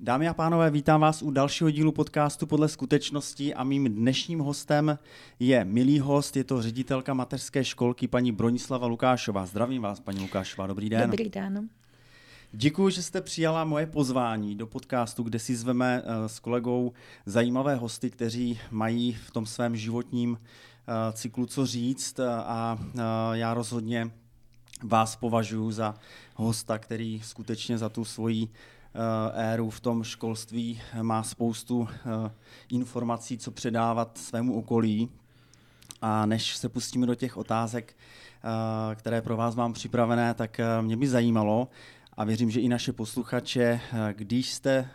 Dámy a pánové, vítám vás u dalšího dílu podcastu Podle skutečnosti a mým dnešním hostem je milý host, je to ředitelka mateřské školky paní Bronislava Lukášová. Zdravím vás, paní Lukášová, dobrý den. Dobrý den. Děkuji, že jste přijala moje pozvání do podcastu, kde si zveme eh, s kolegou zajímavé hosty, kteří mají v tom svém životním eh, cyklu co říct a eh, já rozhodně vás považuji za hosta, který skutečně za tu svoji éru v tom školství má spoustu informací, co předávat svému okolí. A než se pustíme do těch otázek, které pro vás mám připravené, tak mě by zajímalo, a věřím, že i naše posluchače, když jste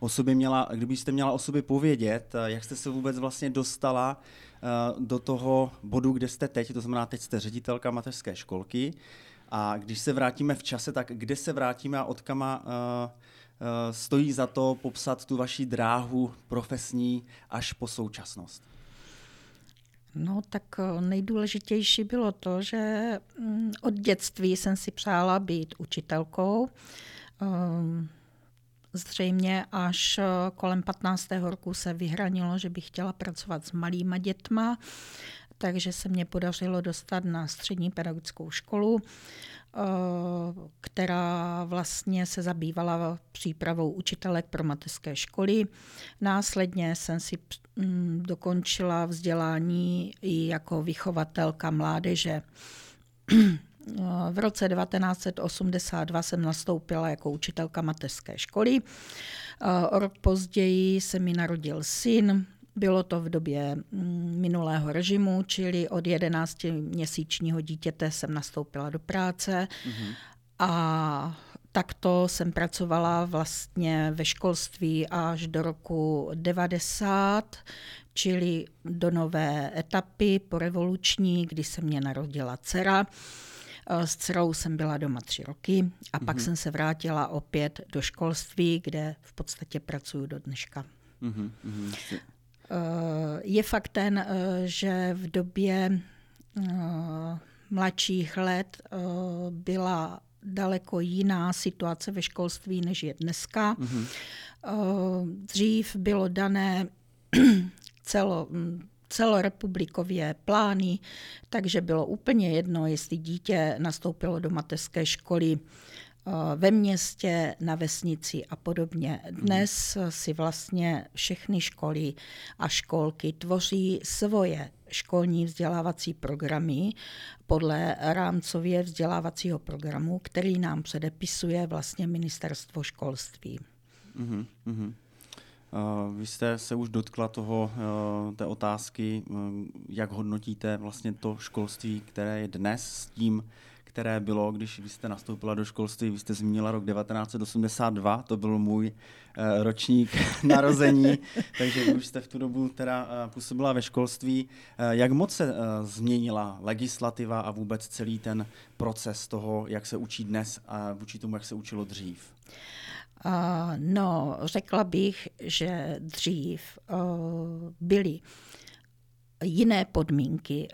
o sobě měla, kdybyste měla o sobě povědět, jak jste se vůbec vlastně dostala do toho bodu, kde jste teď, to znamená, teď jste ředitelka mateřské školky, a když se vrátíme v čase, tak kde se vrátíme a od kama uh, uh, stojí za to popsat tu vaši dráhu profesní až po současnost? No tak nejdůležitější bylo to, že mm, od dětství jsem si přála být učitelkou. Ehm, zřejmě až kolem 15. roku se vyhranilo, že bych chtěla pracovat s malýma dětma takže se mě podařilo dostat na střední pedagogickou školu, eh, která vlastně se zabývala přípravou učitelek pro mateřské školy. Následně jsem si mm, dokončila vzdělání i jako vychovatelka mládeže. V roce 1982 jsem nastoupila jako učitelka mateřské školy. Eh, o rok později se mi narodil syn, bylo to v době mm, minulého režimu, čili od 11-měsíčního dítěte jsem nastoupila do práce mm-hmm. a takto jsem pracovala vlastně ve školství až do roku 90, čili do nové etapy po revoluční, kdy se mě narodila dcera. S dcerou jsem byla doma tři roky a pak mm-hmm. jsem se vrátila opět do školství, kde v podstatě pracuji do dneška. Mm-hmm. Eh, je faktem, eh, že v době eh, mladších let byla daleko jiná situace ve školství, než je dneska. Mm-hmm. Dřív bylo dané celo, celorepublikově plány, takže bylo úplně jedno, jestli dítě nastoupilo do mateřské školy ve městě, na vesnici a podobně. Dnes si vlastně všechny školy a školky tvoří svoje školní vzdělávací programy podle rámcově vzdělávacího programu, který nám předepisuje vlastně ministerstvo školství. Uh-huh, uh-huh. Uh, vy jste se už dotkla toho, uh, té otázky, uh, jak hodnotíte vlastně to školství, které je dnes s tím, které bylo, když vy jste nastoupila do školství, vy jste zmínila rok 1982, to byl můj uh, ročník narození, takže vy už jste v tu dobu teda uh, působila ve školství. Uh, jak moc se uh, změnila legislativa a vůbec celý ten proces toho, jak se učí dnes a vůči tomu, jak se učilo dřív? Uh, no, řekla bych, že dřív uh, byly jiné podmínky.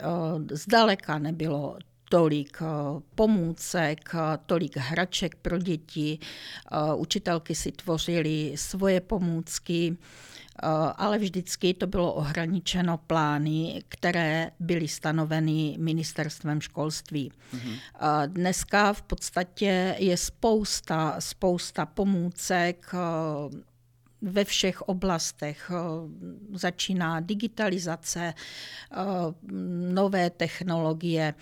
Zdaleka nebylo tolik eh, pomůcek, eh, tolik hraček pro děti. Eh, učitelky si tvořily svoje pomůcky, ale vždycky to bylo ohraničeno plány, které byly stanoveny ministerstvem školství. Mm-hmm. Dneska v podstatě je spousta, spousta pomůcek, ve všech oblastech. Začíná digitalizace, nové technologie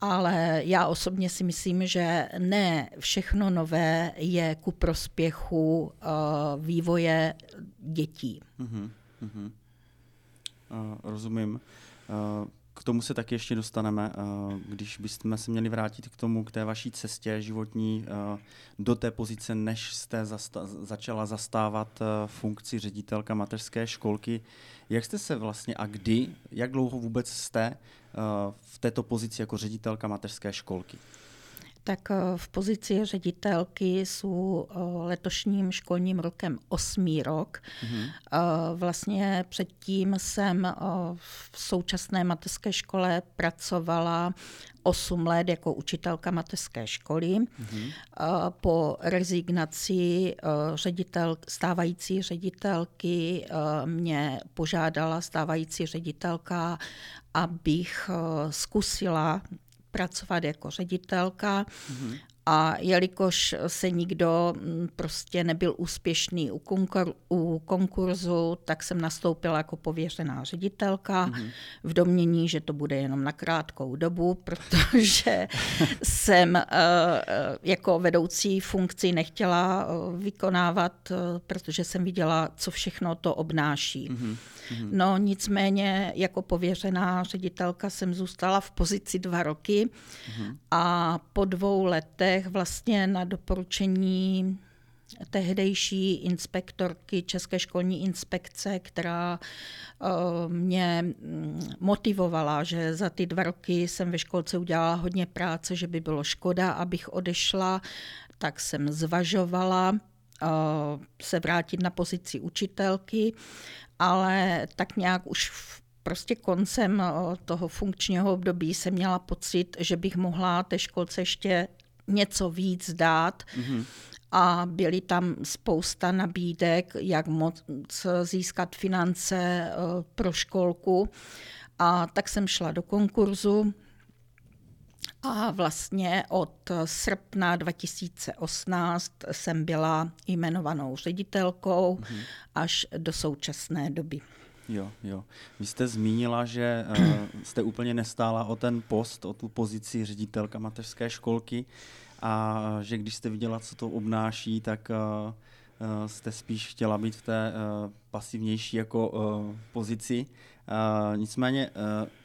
ale já osobně si myslím, že ne všechno nové je ku prospěchu uh, vývoje dětí. Uh-huh, uh-huh. Uh, rozumím. Uh, k tomu se taky ještě dostaneme, když bychom se měli vrátit k tomu, k té vaší cestě životní do té pozice, než jste zasta- začala zastávat funkci ředitelka mateřské školky. Jak jste se vlastně a kdy, jak dlouho vůbec jste v této pozici jako ředitelka mateřské školky? Tak eh, v pozici ředitelky jsou eh, letošním školním rokem osmý rok. Mm-hmm. Vlastně předtím jsem v současné mateřské škole pracovala 8 let jako učitelka mateřské školy. Mm-hmm. Po rezignaci ředitel, stávající ředitelky mě požádala stávající ředitelka, abych zkusila pracovat jako ředitelka mm-hmm. A jelikož se nikdo mm, prostě nebyl úspěšný u, konkur, u konkurzu, tak jsem nastoupila jako pověřená ředitelka mm-hmm. v domění, že to bude jenom na krátkou dobu, protože jsem uh, jako vedoucí funkci nechtěla uh, vykonávat, protože jsem viděla, co všechno to obnáší. Mm-hmm. No nicméně jako pověřená ředitelka jsem zůstala v pozici dva roky mm-hmm. a po dvou letech vlastně na doporučení tehdejší inspektorky České školní inspekce, která uh, mě mm, motivovala, že za ty dva roky jsem ve školce udělala hodně práce, že by bylo škoda, abych odešla, tak jsem zvažovala uh, se vrátit na pozici učitelky ale tak nějak už prostě koncem eh, toho funkčního období jsem měla pocit, že bych mohla té školce ještě něco víc dát. Mm-hmm. A byly tam spousta nabídek, jak moc získat finance eh, pro školku. A tak jsem šla do konkurzu a vlastně od srpna 2018 jsem byla jmenovanou ředitelkou mm-hmm. až do současné doby. Jo, jo. Vy jste zmínila, že uh, jste úplně nestála o ten post, o tu pozici ředitelka mateřské školky a že když jste viděla, co to obnáší, tak uh, jste spíš chtěla být v té pasivnější jako pozici. Nicméně,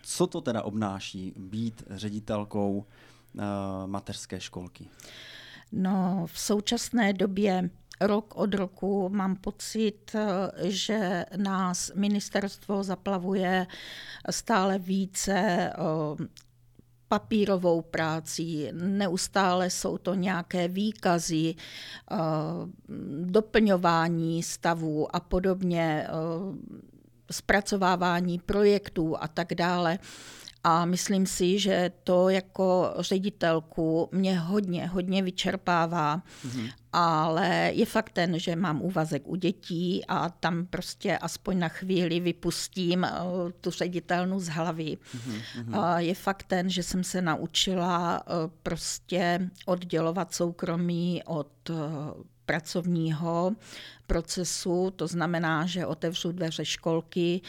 co to teda obnáší být ředitelkou mateřské školky? No, v současné době rok od roku mám pocit, že nás ministerstvo zaplavuje stále více papírovou práci, neustále jsou to nějaké výkazy, doplňování stavů a podobně zpracovávání projektů a tak dále. A myslím si, že to jako ředitelku mě hodně, hodně vyčerpává. Mm-hmm. Ale je fakt ten, že mám úvazek u dětí a tam prostě aspoň na chvíli vypustím eh, tu ředitelnu z hlavy. Mm-hmm. A je fakt ten, že jsem se naučila eh, prostě oddělovat soukromí od eh, pracovního procesu, to znamená, že otevřu dveře školky,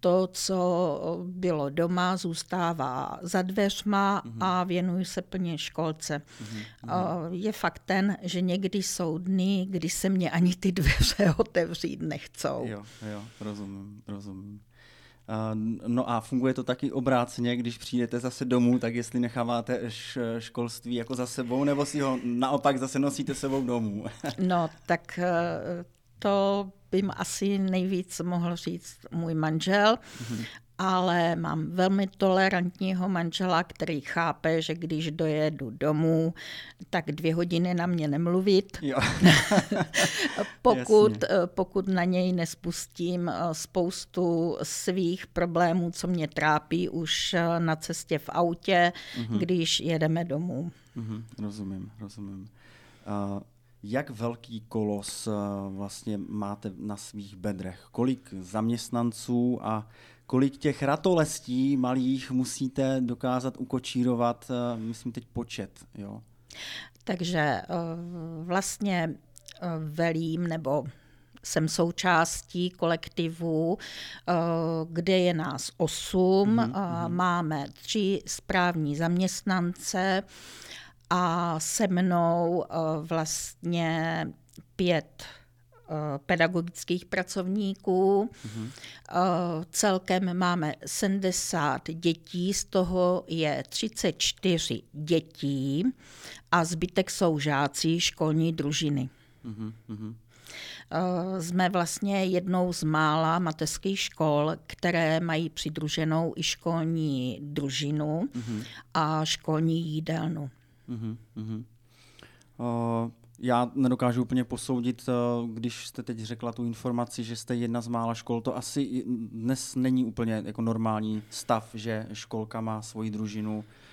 to, co bylo doma, zůstává za dveřma mm-hmm. a věnuju se plně školce. Mm-hmm. Je fakt ten, že někdy jsou dny, kdy se mě ani ty dveře otevřít nechcou. Jo, jo, rozumím, rozumím. No a funguje to taky obráceně, když přijdete zase domů, tak jestli necháváte školství jako za sebou, nebo si ho naopak zase nosíte sebou domů? No, tak eh, to bym asi nejvíc mohl říct můj manžel. Mm-hmm ale mám velmi tolerantního manžela, který chápe, že když dojedu domů, tak dvě hodiny na mě nemluvit. Jo. pokud, pokud na něj nespustím eh, spoustu svých problémů, co mě trápí už eh, na cestě v autě, uh-huh. když jedeme domů. Uh-huh. Rozumím, rozumím. Uh, jak velký kolos vlastně máte na svých bedrech? Kolik zaměstnanců a kolik těch ratolestí malých musíte dokázat ukočírovat, eh, myslím teď počet, jo? Takže eh, vlastně eh, velím nebo jsem součástí kolektivu, kde je nás osm, mm-hmm. máme tři správní zaměstnance a se mnou vlastně pět pedagogických pracovníků. Mm-hmm. Celkem máme 70 dětí, z toho je 34 dětí a zbytek jsou žáci školní družiny. Mm-hmm. Jsme vlastně jednou z mála mateřských škol, které mají přidruženou i školní družinu mm-hmm. a školní jídelnu. Mm-hmm. Uh, já nedokážu úplně posoudit, když jste teď řekla tu informaci, že jste jedna z mála škol, to asi dnes není úplně jako normální stav, že školka má svoji družinu. Eh,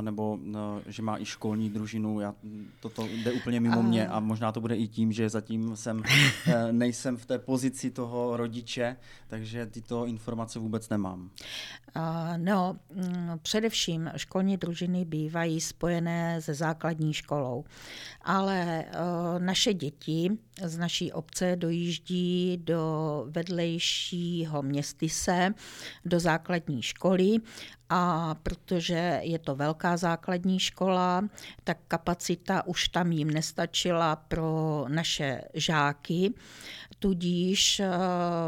nebo eh, že má i školní družinu. Já, toto jde úplně mimo mě a možná to bude i tím, že zatím jsem, eh, nejsem v té pozici toho rodiče, takže tyto informace vůbec nemám. No, mm, především školní družiny bývají spojené se základní školou, ale naše děti z naší obce dojíždí do vedlejšího městyse, do základní školy a protože je to velká základní škola, tak kapacita už tam jim nestačila pro naše žáky. Tudíž eh,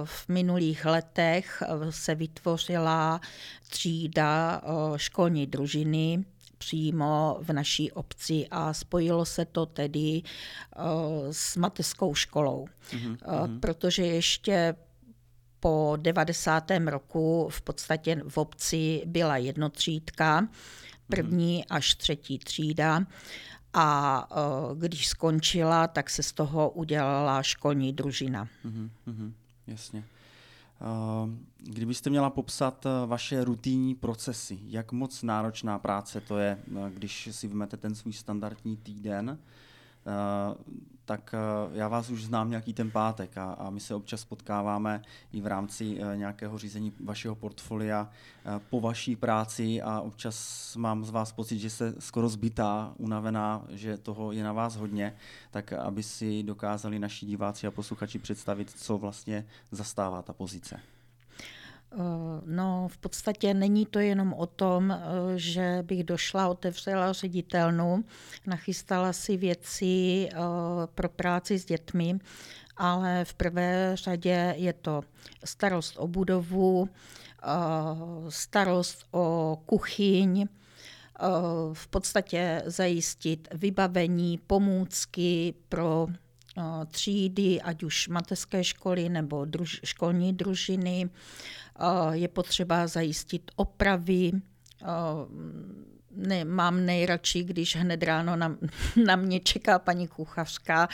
v minulých letech se vytvořila třída eh, školní družiny, přímo v naší obci a spojilo se to tedy s mateřskou školou. Mm-hmm. Protože ještě po 90. roku v podstatě v obci byla jednotřídka, první až třetí třída. A uh, když skončila, tak se z toho udělala školní družina. Mm-hmm, mm-hmm, jasně. Kdybyste měla popsat vaše rutinní procesy, jak moc náročná práce to je, když si vymete ten svůj standardní týden, tak eh, já vás už znám nějaký ten pátek a, a my se občas potkáváme i v rámci eh, nějakého řízení vašeho portfolia eh, po vaší práci a občas mám z vás pocit, že se skoro zbytá, unavená, že toho je na vás hodně, tak aby si dokázali naši diváci a posluchači představit, co vlastně zastává ta pozice. Eh, no, v podstatě není to jenom o tom, eh, že bych došla, otevřela ředitelnu, nachystala si věci eh, pro práci s dětmi, ale v prvé řadě je to starost o budovu, starost o kuchyň, v podstatě zajistit vybavení, pomůcky pro třídy, ať už mateřské školy nebo druž, školní družiny, je potřeba zajistit opravy. Ne, mám nejradši, když hned ráno na, na mě čeká paní kuchařka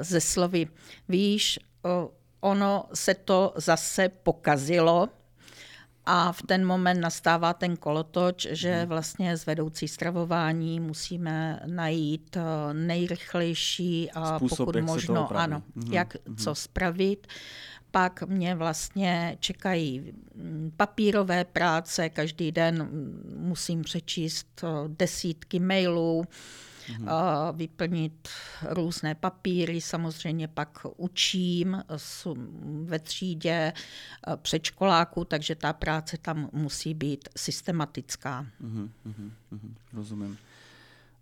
ze slovy, víš, ono se to zase pokazilo, a v ten moment nastává ten kolotoč, že mhm. vlastně z vedoucí stravování musíme najít nejrychlejší a Způsob, pokud možno, ano, mm-hmm. jak mm-hmm. co spravit pak mě vlastně čekají mm, papírové práce, každý den mm, musím přečíst desítky mailů, mm-hmm. vyplnit různé papíry, samozřejmě pak učím ve třídě předškoláku, takže ta práce tam musí být systematická. Mm-hmm, mm-hmm, rozumím.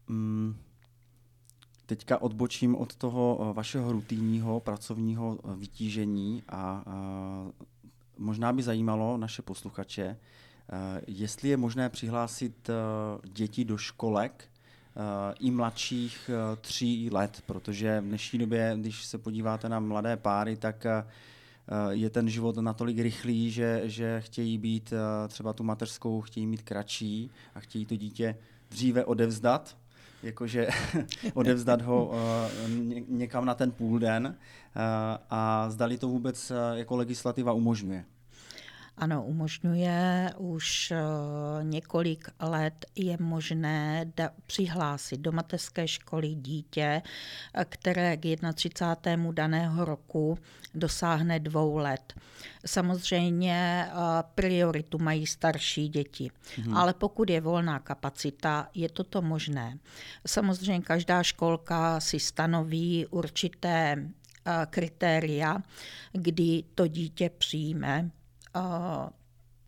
Mm. Teďka odbočím od toho eh, vašeho rutinního pracovního eh, vytížení a možná by zajímalo naše posluchače, eh, jestli je možné přihlásit děti do školek i mladších tří let, protože v dnešní době, když se podíváte na mladé páry, tak je ten život natolik rychlý, že, že chtějí být třeba tu mateřskou, chtějí mít kratší a chtějí to dítě dříve odevzdat, jakože odevzdat ho uh, někam na ten půl den uh, a zdali to vůbec uh, jako legislativa umožňuje. Ano, umožňuje. Už několik let je možné da- přihlásit do mateřské školy dítě, které k 31. daného roku dosáhne dvou let. Samozřejmě prioritu mají starší děti, hmm. ale pokud je volná kapacita, je toto možné. Samozřejmě každá školka si stanoví určité kritéria, kdy to dítě přijme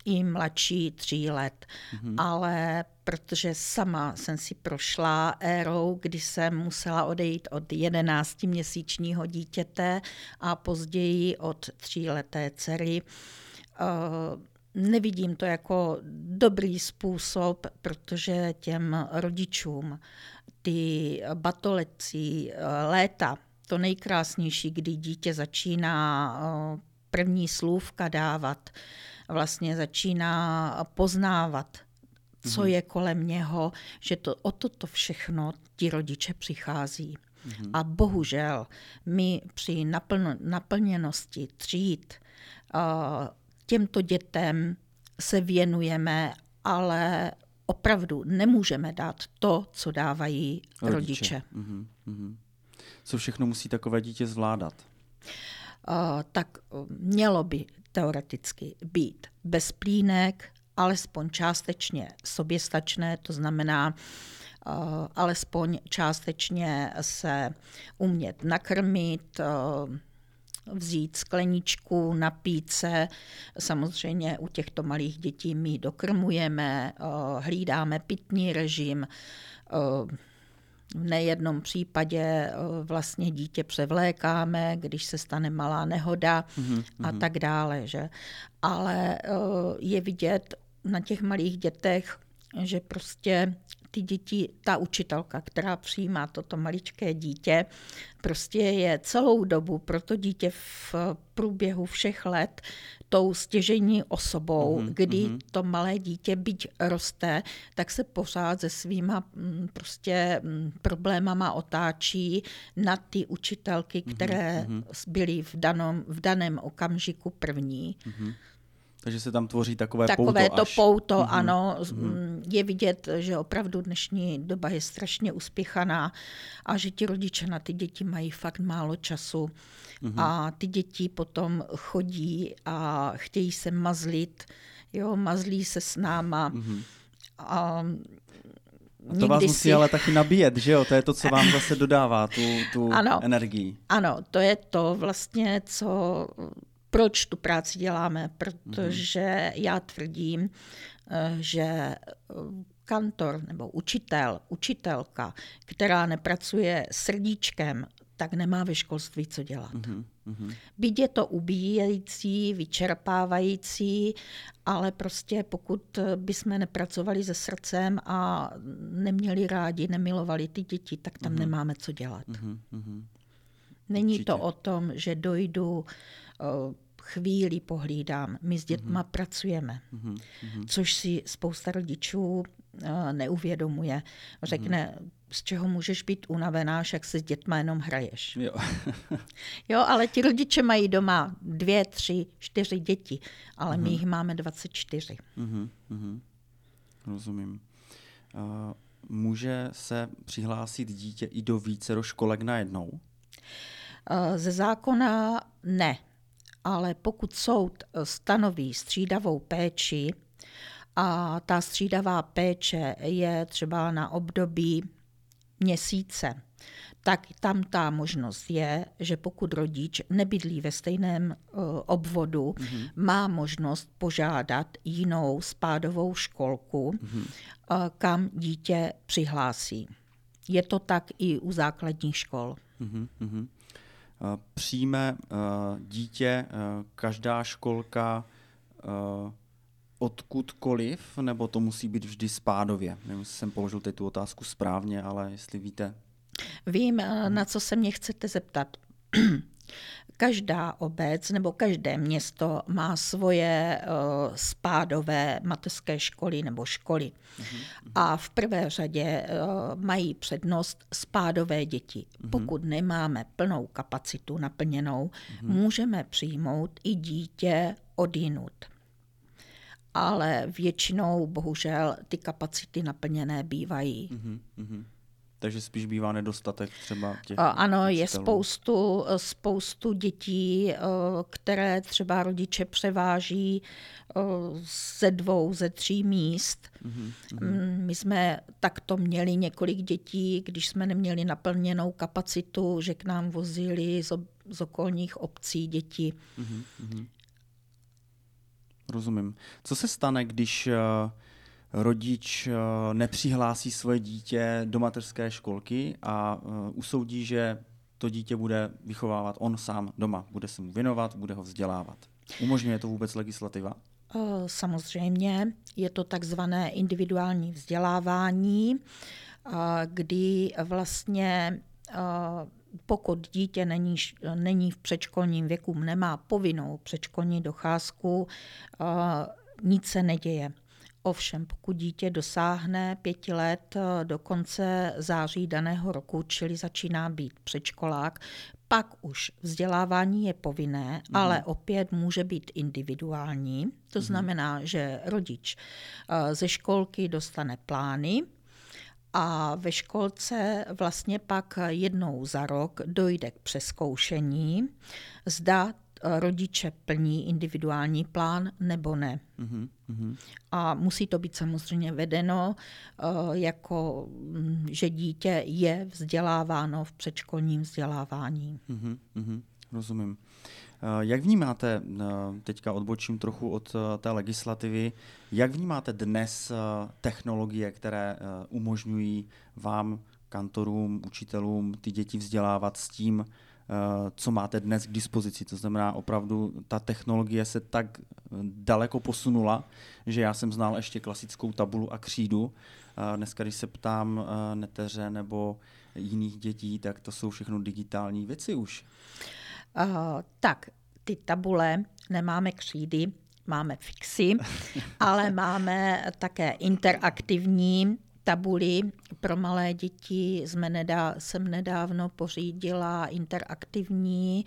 i mladší tří let. Mm-hmm. Ale protože sama jsem si prošla érou, kdy jsem musela odejít od 11-měsíčního dítěte a později od tříleté dcery. Eh, nevidím to jako dobrý způsob, protože těm rodičům ty batolecí eh, léta, to nejkrásnější, kdy dítě začíná eh, první slůvka dávat, vlastně začíná poznávat, co mm-hmm. je kolem něho, že to, o toto všechno ti rodiče přichází. Mm-hmm. A bohužel my při naplno, naplněnosti tříd uh, těmto dětem se věnujeme, ale opravdu nemůžeme dát to, co dávají rodiče. rodiče. Mm-hmm. Co všechno musí takové dítě zvládat? Uh, tak mělo by teoreticky být bez plínek, alespoň částečně soběstačné, to znamená uh, alespoň částečně se umět nakrmit, vzít skleničku, napít se. Samozřejmě u těchto malých dětí my dokrmujeme, hlídáme pitný režim, v nejednom případě vlastně dítě převlékáme, když se stane malá nehoda mm-hmm. a tak dále. Že? Ale je vidět na těch malých dětech, že prostě ty děti, ta učitelka, která přijímá toto maličké dítě, prostě je celou dobu pro to dítě v průběhu všech let tou stěžení osobou, mm-hmm, kdy mm-hmm. to malé dítě, byť roste, tak se pořád se svýma mm, prostě mm, problémama otáčí na ty učitelky, mhm, které mm-hmm. byly v, danom, v daném okamžiku první. Mm-hmm. Takže se tam tvoří takové, takové pouto to až. pouto, mm-hmm. ano. Mm-hmm. Je vidět, že opravdu dnešní doba je strašně uspěchaná a že ti rodiče na ty děti mají fakt málo času. Mm-hmm. A ty děti potom chodí a chtějí se mazlit, jo, mazlí se s náma. Mm-hmm. A a to vás musí si... ale taky nabíjet, že jo? To je to, co vám zase dodává tu, tu ano, energii. Ano, to je to vlastně, co proč tu práci děláme? Protože já tvrdím, eh, že eh, kantor nebo učitel, učitelka, která nepracuje srdíčkem, tak nemá ve školství co dělat. Mm-hmm. Byť je to ubíjející, vyčerpávající, ale prostě pokud bychom nepracovali se srdcem a neměli rádi, nemilovali ty děti, tak tam mm-hmm. nemáme co dělat. Mm-hmm. Není Určitě. to o tom, že dojdu chvíli pohlídám. My s dětma mm-hmm. pracujeme, mm-hmm. což si spousta rodičů neuvědomuje. Řekne, mm-hmm. z čeho můžeš být unavená, jak se s dětma jenom hraješ. Jo. jo, ale ti rodiče mají doma dvě, tři, čtyři děti, ale mm-hmm. my jich máme 24. Mm-hmm. Rozumím. Uh, může se přihlásit dítě i do více školek najednou? Ze zákona ne, ale pokud soud stanoví střídavou péči a ta střídavá péče je třeba na období měsíce, tak tam ta možnost je, že pokud rodič nebydlí ve stejném uh, obvodu, mm-hmm. má možnost požádat jinou spádovou školku, mm-hmm. uh, kam dítě přihlásí. Je to tak i u základních škol. Mm-hmm. Přijme eh, dítě eh, každá školka eh, odkudkoliv, nebo to musí být vždy spádově? Nevím, jestli jsem položil teď tu otázku správně, ale jestli víte. Vím, na co se mě chcete zeptat. Každá obec nebo každé město má svoje uh, spádové mateřské školy nebo školy. Uh-huh. A v prvé řadě uh, mají přednost spádové děti. Uh-huh. Pokud nemáme plnou kapacitu naplněnou, uh-huh. můžeme přijmout i dítě odinut. Ale většinou, bohužel, ty kapacity naplněné bývají. Uh-huh. Takže spíš bývá nedostatek třeba těch Ano, učitelů. je spoustu, spoustu dětí, které třeba rodiče převáží ze dvou, ze tří míst. Mm-hmm. My jsme takto měli několik dětí, když jsme neměli naplněnou kapacitu, že k nám vozili z, z okolních obcí děti. Mm-hmm. Rozumím. Co se stane, když uh rodič nepřihlásí svoje dítě do mateřské školky a usoudí, že to dítě bude vychovávat on sám doma, bude se mu věnovat, bude ho vzdělávat. Umožňuje to vůbec legislativa? Samozřejmě je to takzvané individuální vzdělávání, kdy vlastně pokud dítě není, není v předškolním věku, nemá povinnou předškolní docházku, nic se neděje. Ovšem, pokud dítě dosáhne pěti let do konce září daného roku, čili začíná být předškolák, pak už vzdělávání je povinné, mm. ale opět může být individuální. To mm. znamená, že rodič ze školky dostane plány, a ve školce vlastně pak jednou za rok dojde k přeskoušení, zda rodiče plní individuální plán nebo ne. Mm-hmm. A musí to být samozřejmě vedeno eh, jako, mm, že dítě je vzděláváno v předškolním vzdělávání. Mm-hmm. Rozumím. Eh, jak vnímáte, eh, teďka odbočím trochu od té legislativy, jak vnímáte dnes technologie, které umožňují vám, kantorům, učitelům, ty děti vzdělávat s tím, Eh, co máte dnes k dispozici. To znamená, opravdu ta technologie se tak daleko posunula, že já jsem znal ještě klasickou tabulu a křídu. Eh, dneska, když se ptám eh, neteře nebo jiných dětí, tak to jsou všechno digitální věci už. Uh, tak, ty tabule nemáme křídy, máme fixy, ale máme také interaktivní tabuli pro malé děti jsme nedá, jsem nedávno pořídila interaktivní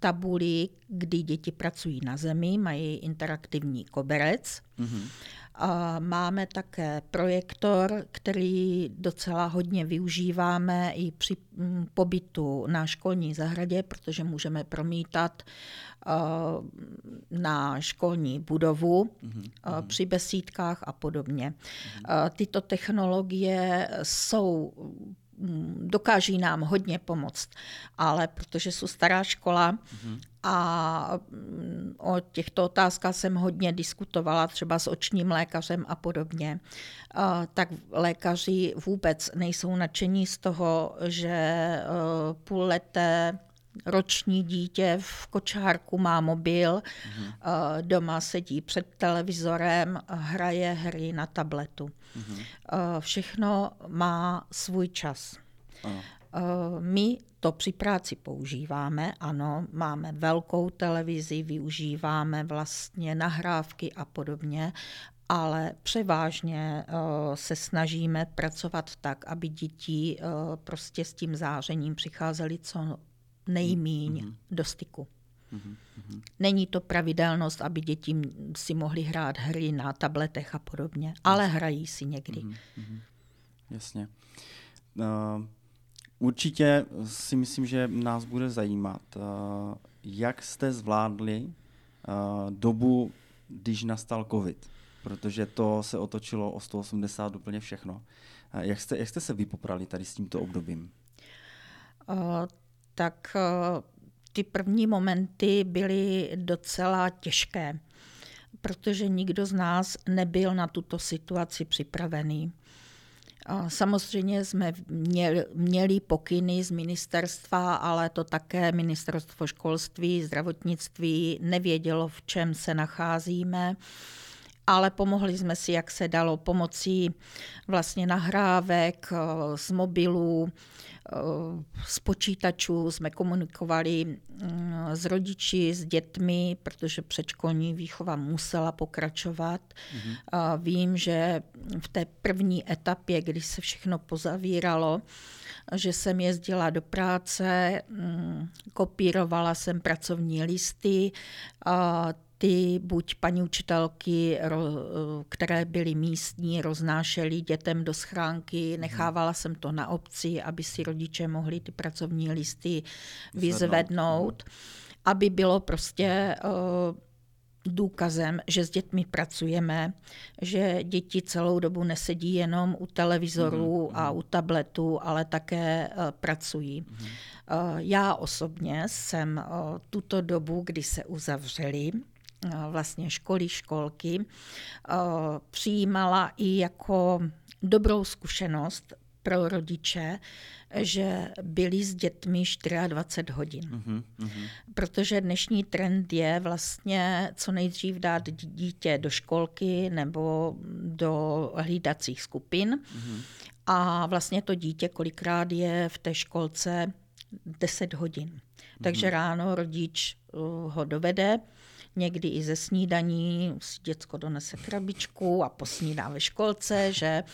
tabuli, kdy děti pracují na zemi, mají interaktivní koberec. Mm-hmm. A máme také projektor, který docela hodně využíváme i při mm, pobytu na školní zahradě, protože můžeme promítat na školní budovu mm-hmm. při besídkách a podobně. Mm-hmm. Tyto technologie jsou dokáží nám hodně pomoct, ale protože jsou stará škola mm-hmm. a mm, o těchto otázkách jsem hodně diskutovala třeba s očním lékařem a podobně, tak lékaři vůbec nejsou nadšení z toho, že půlleté roční dítě v kočárku má mobil, mm-hmm. doma sedí před televizorem, hraje hry na tabletu. Mm-hmm. Všechno má svůj čas. Ano. My to při práci používáme, ano, máme velkou televizi, využíváme vlastně nahrávky a podobně, ale převážně uh, se snažíme pracovat tak, aby děti uh, prostě s tím zářením přicházely co nejmíň mm-hmm. do styku. Mm-hmm. Není to pravidelnost, aby děti si mohly hrát hry na tabletech a podobně, ale hrají si někdy. Mm-hmm. Jasně. Uh, určitě si myslím, že nás bude zajímat, uh, jak jste zvládli uh, dobu, když nastal COVID, protože to se otočilo o 180 úplně všechno. Uh, jak, jste, jak jste se vypoprali tady s tímto obdobím? Uh, tak eh, ty první momenty byly docela těžké, protože nikdo z nás nebyl na tuto situaci připravený. Samozřejmě jsme měli, měli pokyny z ministerstva, ale to také ministerstvo školství, zdravotnictví nevědělo, v čem se nacházíme ale pomohli jsme si, jak se dalo, pomocí vlastně nahrávek eh, z mobilů, eh, z počítačů jsme komunikovali mm, s rodiči, s dětmi, protože předškolní výchova musela pokračovat. Mm-hmm. Vím, že v té první etapě, kdy se všechno pozavíralo, že jsem jezdila do práce, mm, kopírovala jsem pracovní listy, ty buď paní učitelky, které byly místní, roznášely dětem do schránky, mhm. nechávala jsem to na obci, aby si rodiče mohli ty pracovní listy vyzvednout, aby bylo prostě důkazem, že s dětmi pracujeme, že děti celou dobu nesedí jenom u televizoru mm, a u tabletu, ale také pracují. Mm. Já osobně jsem tuto dobu, kdy se uzavřeli, vlastně školy, školky, přijímala i jako dobrou zkušenost pro rodiče, že byli s dětmi 24 hodin. Uh-huh, Protože dnešní trend je vlastně co nejdřív dát dítě do školky nebo do hlídacích skupin. Uh-huh. A vlastně to dítě kolikrát je v té školce 10 hodin. Takže ráno rodič uh, ho dovede, někdy i ze snídaní, děcko donese krabičku a posnídá ve školce, že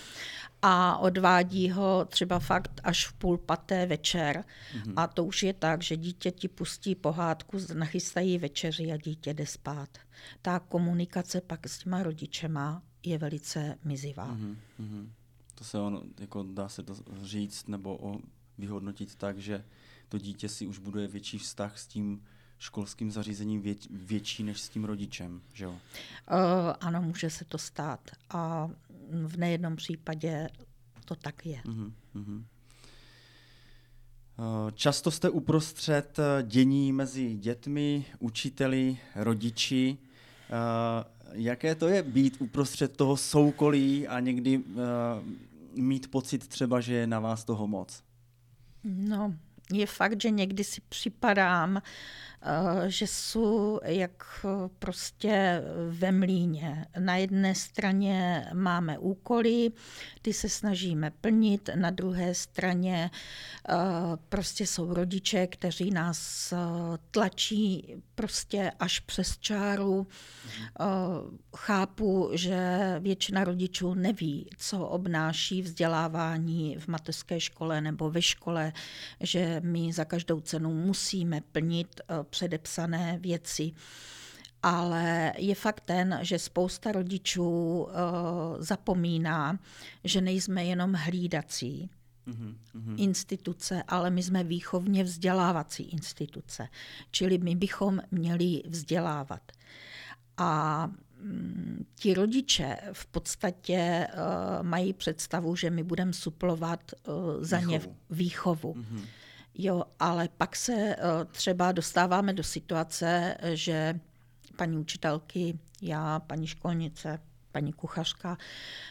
a odvádí ho třeba fakt až v půl paté večer. Mm-hmm. A to už je tak, že dítě ti pustí pohádku, nachystají večeři a dítě jde spát. Ta komunikace pak s těma rodičema je velice mizivá. Mm-hmm. To se on, jako dá se to říct nebo o, vyhodnotit tak, že to dítě si už buduje větší vztah s tím školským zařízením vě, větší než s tím rodičem, že jo? Uh, ano, může se to stát. A v nejednom případě to tak je. Uh-huh, uh-huh. Často jste uprostřed eh, dění mezi dětmi, učiteli, rodiči. Jaké to je být uprostřed toho soukolí a někdy mít pocit třeba, že je na vás toho moc? No, je fakt, že někdy si připadám, Eh, že jsou jak eh, prostě ve mlíně. Na jedné straně máme úkoly, ty se snažíme plnit, na druhé straně eh, prostě jsou rodiče, kteří nás tlačí prostě až přes čáru. Chápu, že většina rodičů neví, co obnáší vzdělávání v mateřské škole nebo ve škole, že my za každou cenu musíme plnit předepsané věci. Ale je fakt ten, že spousta rodičů uh, zapomíná, že nejsme jenom hlídací mm-hmm. instituce, ale my jsme výchovně vzdělávací instituce. Čili my bychom měli vzdělávat. A mm, ti rodiče v podstatě uh, mají představu, že my budeme suplovat uh, za výchovu. ně výchovu. Mm-hmm. Jo, ale pak se eh, třeba dostáváme do situace, že paní učitelky, já, paní školnice, paní kuchařka,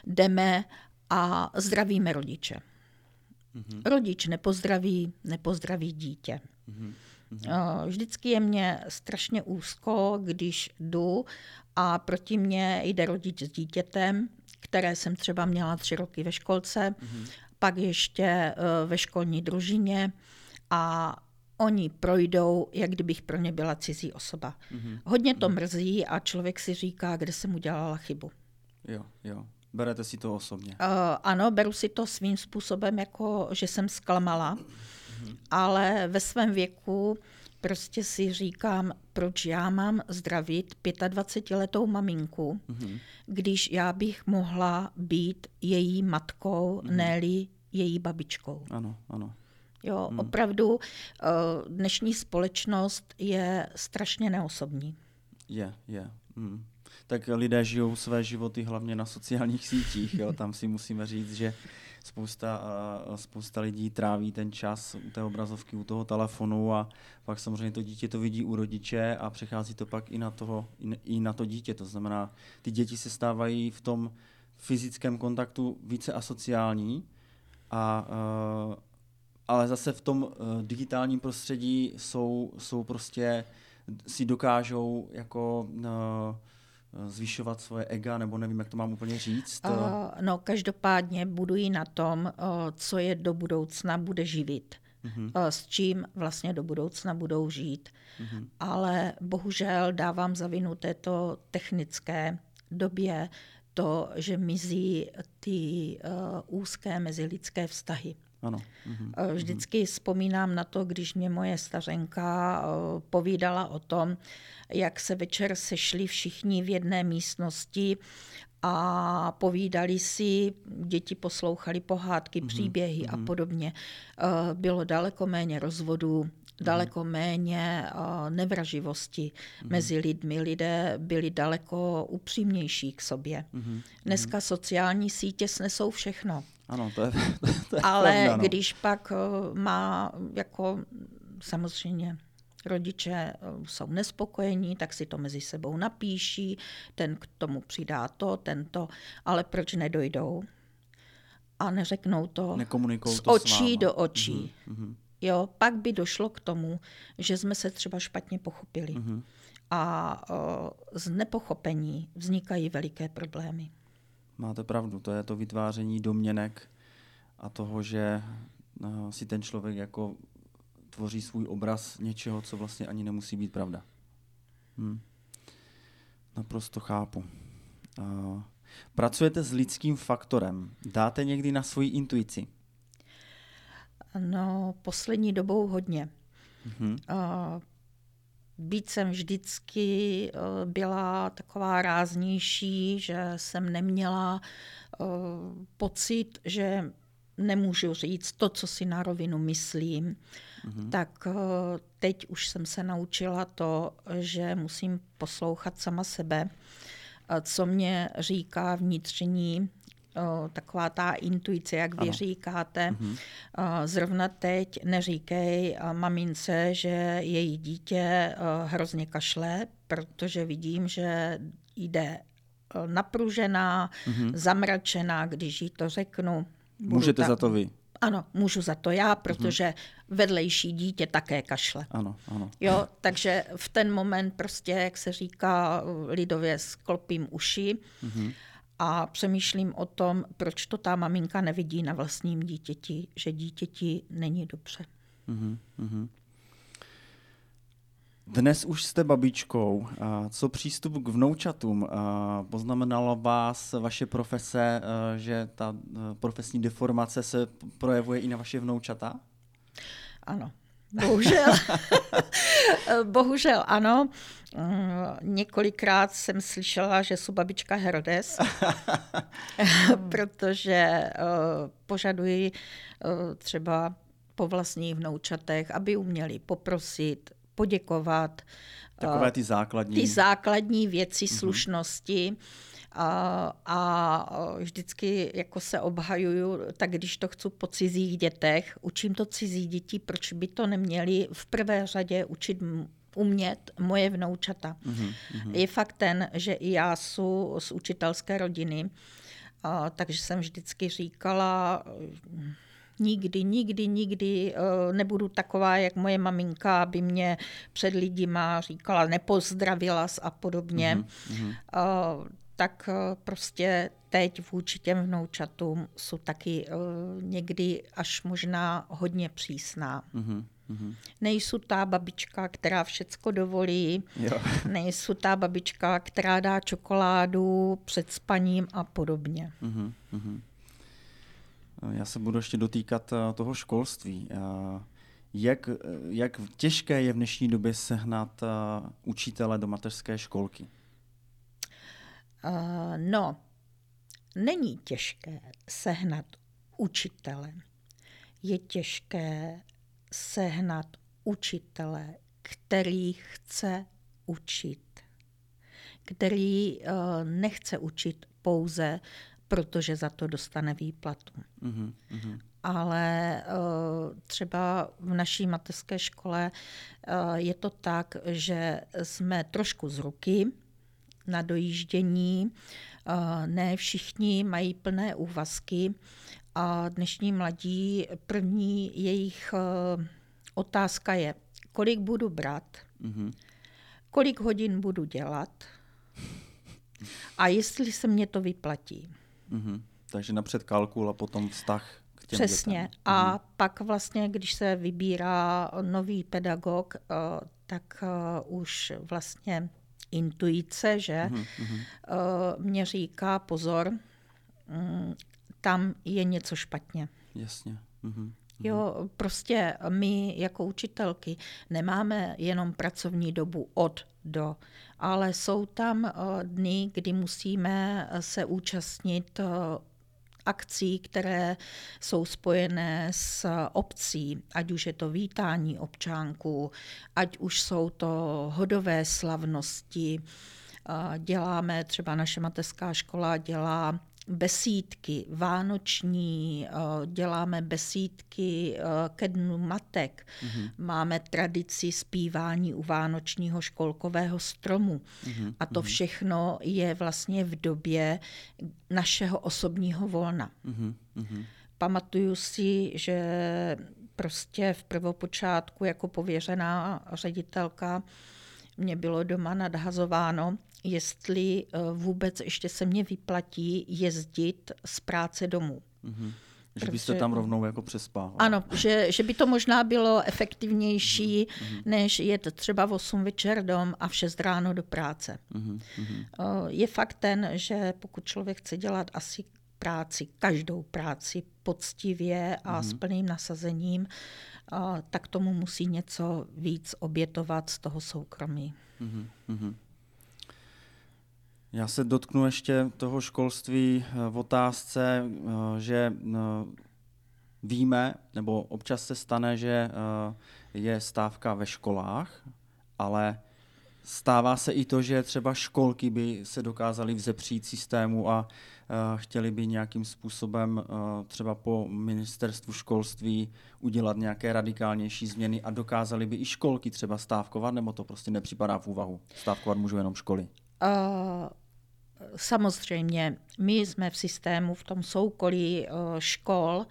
jdeme a zdravíme rodiče. Mm-hmm. Rodič nepozdraví, nepozdraví dítě. Mm-hmm. Vždycky je mě strašně úzko, když jdu a proti mně jde rodič s dítětem, které jsem třeba měla tři roky ve školce, mm-hmm. pak ještě eh, ve školní družině a oni projdou, jak kdybych pro ně byla cizí osoba. Mm-hmm. Hodně to mhm. mrzí a člověk si říká, kde jsem udělala chybu. Jo, jo. Berete si to osobně? Uh, ano, beru si to svým způsobem, jako že jsem zklamala, mm-hmm. ale ve svém věku prostě si říkám, proč já mám zdravit 25-letou maminku, mm-hmm. když já bych mohla být její matkou, mm-hmm. ne její babičkou. Ano, ano. Jo, hmm. opravdu eh, dnešní společnost je strašně neosobní. Je, je. Hmm. Tak lidé žijou své životy hlavně na sociálních sítích. Jo. Tam si musíme říct, že spousta, uh, spousta lidí tráví ten čas u té obrazovky, u toho telefonu a pak samozřejmě to dítě to vidí u rodiče a přechází to pak i na, toho, i na to dítě. To znamená, ty děti se stávají v tom fyzickém kontaktu více asociální a uh, ale zase v tom uh, digitálním prostředí jsou, jsou prostě, si dokážou jako uh, zvyšovat svoje ega, nebo nevím, jak to mám úplně říct. Uh, no, každopádně budují na tom, uh, co je do budoucna bude živit. Uh-huh. Uh, s čím vlastně do budoucna budou žít. Uh-huh. Ale bohužel dávám za vinu této technické době to, že mizí ty uh, úzké mezilidské vztahy. Ano. Mhm. Vždycky vzpomínám na to, když mě moje stařenka eh, povídala o tom, jak se večer sešli všichni v jedné místnosti a povídali si, děti poslouchali pohádky, mm-hmm. příběhy mm-hmm. a mhm. podobně. Eh, bylo daleko méně rozvodů, mm-hmm. daleko méně nevraživosti mm-hmm. mezi lidmi. Lidé byli daleko upřímnější k sobě. Mm-hmm. Dneska sociální sítě snesou všechno. Ano, to je, to je Ale pravda, no. když pak eh, má jako samozřejmě Rodiče eh, jsou nespokojení, tak si to mezi sebou napíší, ten k tomu přidá to, tento, ale proč nedojdou a neřeknou to z to očí do očí. Mm-hmm. Jo, pak by došlo k tomu, že jsme se třeba špatně pochopili. Mm-hmm. A o, z nepochopení vznikají veliké problémy. Máte pravdu, to je to vytváření domněnek a toho, že si ten člověk jako tvoří svůj obraz něčeho, co vlastně ani nemusí být pravda. Hm. Naprosto chápu. Uh, pracujete s lidským faktorem. Dáte někdy na svoji intuici? No, poslední dobou hodně. Uh, být jsem vždycky uh, byla taková ráznější, že jsem neměla uh, pocit, že nemůžu říct to, co si na rovinu myslím, mm-hmm. tak eh, teď už jsem se naučila to, že musím poslouchat sama sebe, eh, co mě říká vnitřní eh, taková ta intuice, jak vy ano. říkáte. Mm-hmm. Zrovna teď neříkej mamince, že její dítě hrozně kašle, protože vidím, že jde napružená, mm-hmm. zamračená, když jí to řeknu. Můžete ta... za to vy. Ano, můžu za to já, protože mm-hmm. vedlejší dítě také kašle. Ano, ano. Jo, takže v ten moment prostě, jak se říká lidově, sklopím uši mm-hmm. A přemýšlím o tom, proč to ta maminka nevidí na vlastním dítěti, že dítěti není dobře. Mm-hmm. Dnes už jste babičkou. Co přístup k vnoučatům? Poznamenalo vás vaše profese, že ta profesní deformace se projevuje i na vaše vnoučata? Ano, bohužel. bohužel ano. Mm, několikrát jsem slyšela, že jsou babička Herodes, protože požaduji třeba po vlastních vnoučatech, aby uměli poprosit, poděkovat. Takové eh, ty základní. Ty základní věci mm-hmm. A, a vždycky jako se obhajuju, tak když to chci po cizích dětech, učím to cizí děti, proč by to neměli v prvé řadě učit umět moje vnoučata. Mm-hmm. Je fakt ten, že i já jsem z učitelské rodiny, a, takže jsem vždycky říkala, nikdy, nikdy, nikdy eh, nebudu taková, jak moje maminka, aby mě před lidima říkala, nepozdravila a podobně. Mm-hmm. Tak eh, prostě teď vůči těm vnoučatům jsou taky někdy až možná hodně přísná. Mm-hmm. Mm-hmm. Nejsou ta babička, která všecko dovolí, jo. nejsou ta babička, která dá čokoládu před spaním a podobně. Mm-hmm. Já se budu ještě dotýkat eh, toho školství. Eh, jak, jak těžké je v dnešní době sehnat eh, učitele do mateřské školky? Uh, no, není těžké sehnat učitele. Je těžké sehnat učitele, který chce učit, který uh, nechce učit pouze protože za to dostane výplatu. Mm-hmm. Ale uh, třeba v naší mateřské škole je to tak, že jsme trošku z ruky na dojíždění. Uh, ne všichni mají plné úvazky a dnešní mladí, první jejich otázka je, kolik budu brát, mm-hmm. kolik hodin budu dělat a jestli se mě to vyplatí. Mm-hmm. Takže napřed kalkul a potom vztah k těm Přesně. Dětem. A mm-hmm. pak vlastně, když se vybírá nový pedagog, eh, tak eh, už vlastně intuice, že mm-hmm. mě říká pozor, mm, tam je něco špatně. Jasně. Mm-hmm. Jo, prostě my jako učitelky nemáme jenom pracovní dobu od do, ale jsou tam eh, dny, kdy musíme se účastnit eh, akcí, které jsou spojené s obcí, ať už je to vítání občánků, ať už jsou to hodové slavnosti. Děláme, třeba naše mateřská škola dělá besídky vánoční, eh, děláme besídky eh, ke dnu matek, mm-hmm. máme tradici zpívání u vánočního školkového stromu. Mm-hmm. A to všechno je vlastně v době našeho osobního volna. Mm-hmm. Pamatuju si, že prostě v prvopočátku jako pověřená ředitelka mě bylo doma nadhazováno, jestli eh, vůbec ještě se mě vyplatí jezdit z práce domů. Mm-hmm. Že Protože, byste tam rovnou jako přespával. Ano, že, že by to možná bylo efektivnější, mm-hmm. než jet třeba v 8 večer dom a v 6 ráno do práce. Mm-hmm. Je fakt ten, že pokud člověk chce dělat asi práci, každou práci poctivě a mm-hmm. s plným nasazením, tak tomu musí něco víc obětovat z toho soukromí. Mm-hmm. Já se dotknu ještě toho školství eh, v otázce, eh, že eh, víme, nebo občas se stane, že je stávka ve školách, ale stává se i to, že třeba školky by se dokázaly vzepřít systému a chtěli by nějakým způsobem třeba po ministerstvu školství udělat nějaké radikálnější změny a dokázali by i školky třeba stávkovat, nebo to prostě nepřipadá v úvahu? Stávkovat můžou jenom školy. Uh, samozřejmě, my jsme v systému, v tom soukolí uh, škol,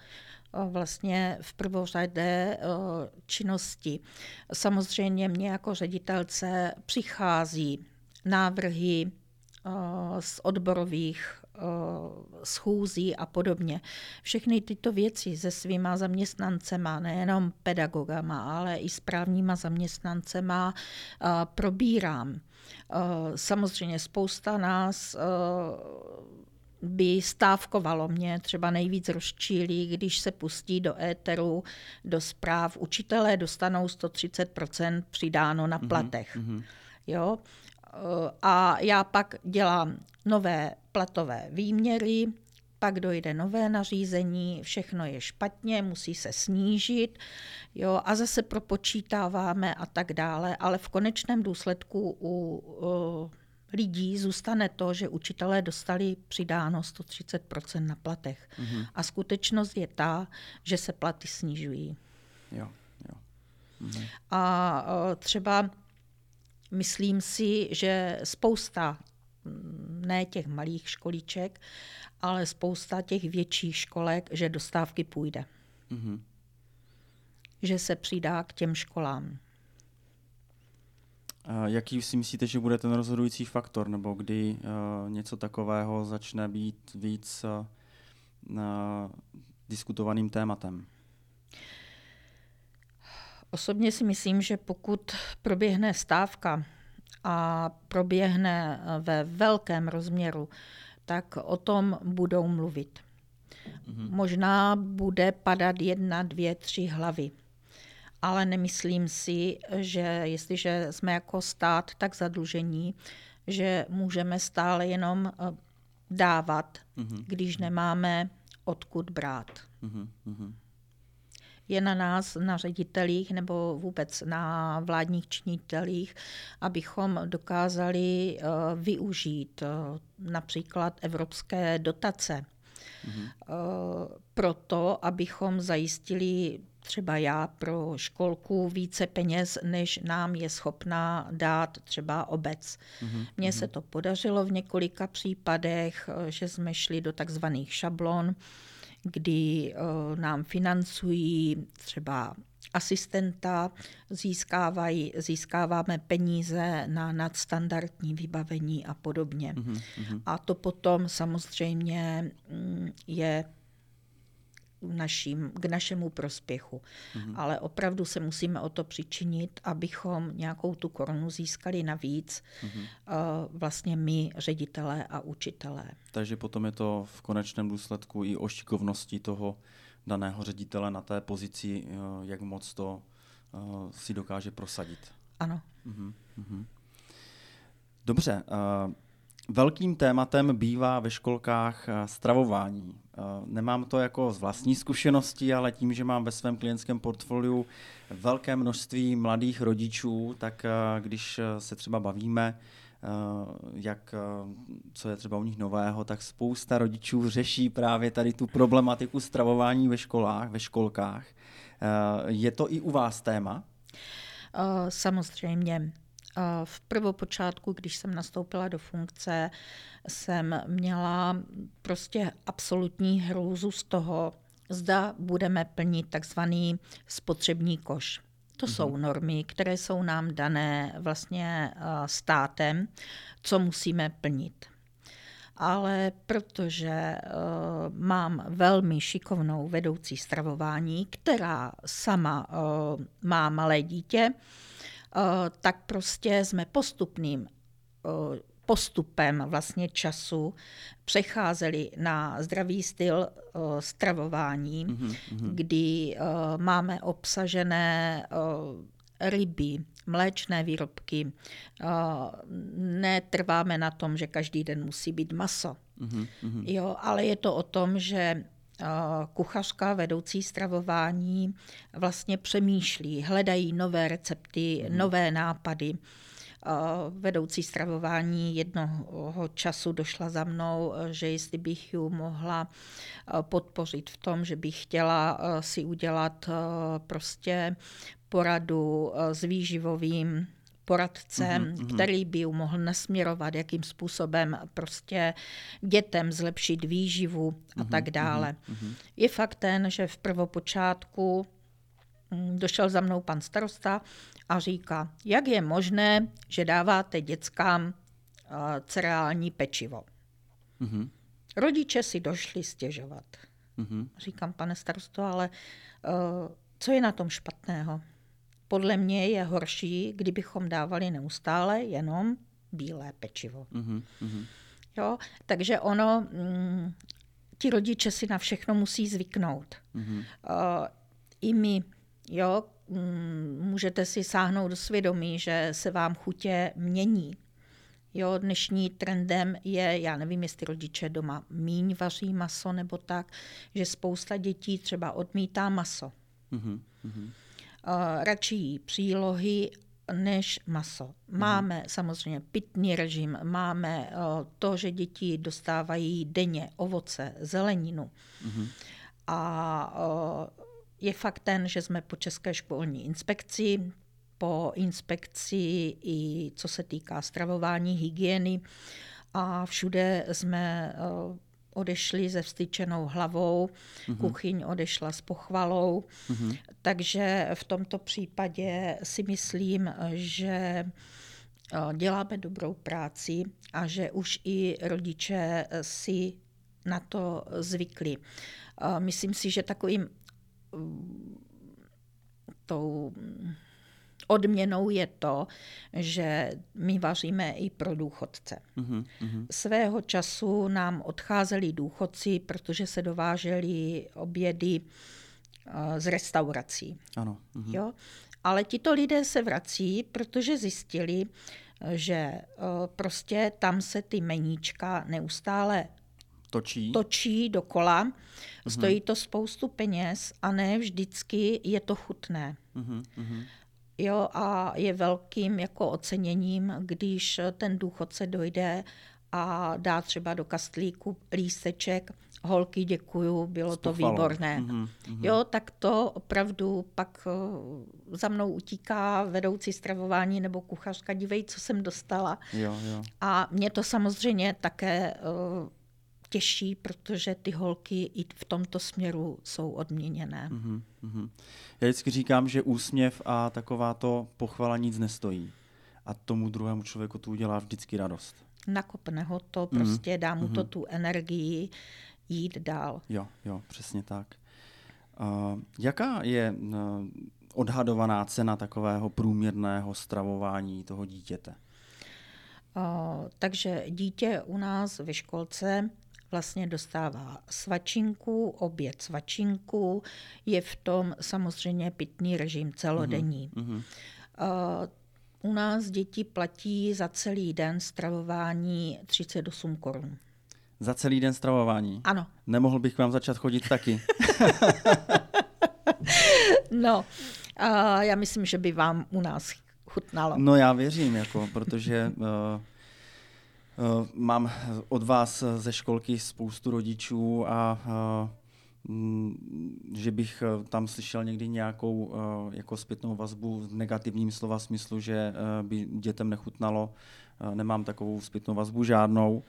vlastně v prvořadé činnosti. Samozřejmě mě jako ředitelce přichází návrhy z odborových schůzí a podobně. Všechny tyto věci se svýma zaměstnancema, nejenom pedagogama, ale i správníma zaměstnancema probírám. Samozřejmě spousta nás by stávkovalo mě třeba nejvíc rozčílí, když se pustí do éteru, do zpráv. Učitelé dostanou 130% přidáno na mhm, platech. Mm-hmm. Jo? A já pak dělám nové platové výměry, pak dojde nové nařízení, všechno je špatně, musí se snížit jo, a zase propočítáváme a tak dále, ale v konečném důsledku u, u lidí zůstane to, že učitelé dostali přidáno 130% na platech. Mm-hmm. A skutečnost je ta, že se platy snižují. Jo, jo. Mm-hmm. A třeba myslím si, že spousta ne těch malých školíček, ale spousta těch větších školek, že dostávky půjde. Mm-hmm. Že se přidá k těm školám. A jaký si myslíte, že bude ten rozhodující faktor, nebo kdy uh, něco takového začne být víc uh, diskutovaným tématem? Osobně si myslím, že pokud proběhne stávka a proběhne ve velkém rozměru, tak o tom budou mluvit. Mm-hmm. Možná bude padat jedna, dvě, tři hlavy. Ale nemyslím si, že jestliže jsme jako stát tak zadlužení, že můžeme stále jenom eh, dávat, mm-hmm. když nemáme odkud brát. Mm-hmm je na nás, na ředitelích nebo vůbec na vládních činitelích, abychom dokázali eh, využít eh, například evropské dotace. Mm-hmm. Proto, abychom zajistili třeba já pro školku více peněz, než nám je schopná dát třeba obec. Mm-hmm. Mně se mhm. to podařilo v několika případech, že jsme šli do takzvaných šablon, kdy eh, nám financují třeba asistenta, získávají, získáváme peníze na nadstandardní vybavení a podobně. Mm-hmm. A to potom samozřejmě mm, je naším, k našemu prospěchu. Mm-hmm. Ale opravdu se musíme o to přičinit, abychom nějakou tu korunu získali navíc, mm-hmm. uh, vlastně my, ředitelé a učitelé. Takže potom je to v konečném důsledku i o šikovnosti toho daného ředitele na té pozici, uh, jak moc to uh, si dokáže prosadit. Ano. Mm-hmm. Dobře. Uh, Velkým tématem bývá ve školkách eh, stravování. Eh, nemám to jako z vlastní zkušenosti, ale tím, že mám ve svém klientském portfoliu velké množství mladých rodičů, tak eh, když se třeba bavíme jak, co je třeba u nich nového, tak spousta rodičů řeší právě tady tu problematiku stravování ve školách, ve školkách. Je to i u vás téma? Samozřejmě. V prvopočátku, když jsem nastoupila do funkce, jsem měla prostě absolutní hrůzu z toho, zda budeme plnit takzvaný spotřební koš. To mm-hmm. jsou normy, které jsou nám dané vlastně státem, co musíme plnit. Ale protože uh, mám velmi šikovnou vedoucí stravování, která sama uh, má malé dítě, tak prostě jsme postupným uh, postupem vlastně času přecházeli na zdravý styl uh, stravování, mm-hmm. kdy uh, máme obsažené uh, ryby, mléčné výrobky. Netrváme na tom, že každý den musí být maso. Mm-hmm. Jo, ale je to o tom, že kuchařka vedoucí stravování vlastně přemýšlí, hledají nové recepty, mm. nové nápady vedoucí stravování jednoho času došla za mnou, že jestli bych ji mohla podpořit v tom, že bych chtěla si udělat prostě poradu s výživovým poradcem, mm-hmm. který by ju mohl nasměrovat, jakým způsobem prostě dětem zlepšit výživu a mm-hmm. tak dále. Mm-hmm. Je fakt ten, že v prvopočátku mm, došel za mnou pan starosta a říká, jak je možné, že dáváte dětskám uh, cereální pečivo. Mm-hmm. Rodiče si došli stěžovat. Mm-hmm. Říkám, pane starosto, ale uh, co je na tom špatného? Podle mě je horší, kdybychom dávali neustále jenom bílé pečivo. Mm-hmm. Jo? Takže ono, mm, ti rodiče si na všechno musí zvyknout. Mm-hmm. Uh, I my, jo, Mm, můžete si sáhnout do svědomí, že se vám chutě mění. Jo, dnešní trendem je, já nevím, jestli rodiče doma míň vaří maso nebo tak, že spousta dětí třeba odmítá maso. Mm-hmm. Uh, radši jí přílohy než maso. Mm-hmm. Máme samozřejmě pitný režim, máme uh, to, že děti dostávají denně ovoce, zeleninu. Mm-hmm. A uh, je fakt ten, že jsme po České školní inspekci, po inspekci i co se týká stravování, hygieny a všude jsme eh, odešli se vstyčenou hlavou, mm-hmm. kuchyň odešla s pochvalou, mm-hmm. takže v tomto případě si myslím, že eh, děláme dobrou práci a že už i rodiče si na to zvykli. Eh, myslím si, že takovým tou odměnou je to, že my vaříme i pro důchodce. Uh-huh. Svého času nám odcházeli důchodci, protože se dováželi obědy uh, z restaurací. Ano. Uh-huh. Jo? Ale tito lidé se vrací, protože zjistili, že uh, prostě tam se ty meníčka neustále točí, točí dokola. Uh-huh. Stojí to spoustu peněz a ne vždycky je to chutné. Uh-huh. Jo, a je velkým jako oceněním, když ten důchodce dojde a dá třeba do kastlíku lísteček, holky děkuju, bylo to výborné. Mm-hmm, Jo, tak to opravdu pak eh, za mnou utíká vedoucí stravování nebo kuchařka, dívej, co jsem dostala. Jo, jo. A mě to samozřejmě také uh, těžší, protože ty holky i v tomto směru jsou odměněné. Mm-hmm, mm-hmm. Já vždycky říkám, že úsměv a taková to pochvala nic nestojí. A tomu druhému člověku to udělá vždycky radost. Nakopne ho to, mm-hmm. prostě dá mu mm-hmm. to tu energii jít dál. Jo, jo, přesně tak. Uh, jaká je uh, odhadovaná cena takového průměrného stravování toho dítěte? Uh, takže dítě u nás ve školce vlastně dostává svačinku, oběd svačinku, je v tom samozřejmě pitný režim celodenní. Mm-hmm. Uh, u nás děti platí za celý den stravování 38 korun. Za celý den stravování? Ano. Nemohl bych vám začat chodit taky? no, uh, já myslím, že by vám u nás chutnalo. No já věřím, jako, protože uh, mám od vás ze školky spoustu rodičů a Mm, že bych eh, tam slyšel někdy nějakou eh, jako zpětnou vazbu v negativním slova smyslu, že eh, by dětem nechutnalo. Nemám takovou zpětnou vazbu žádnou.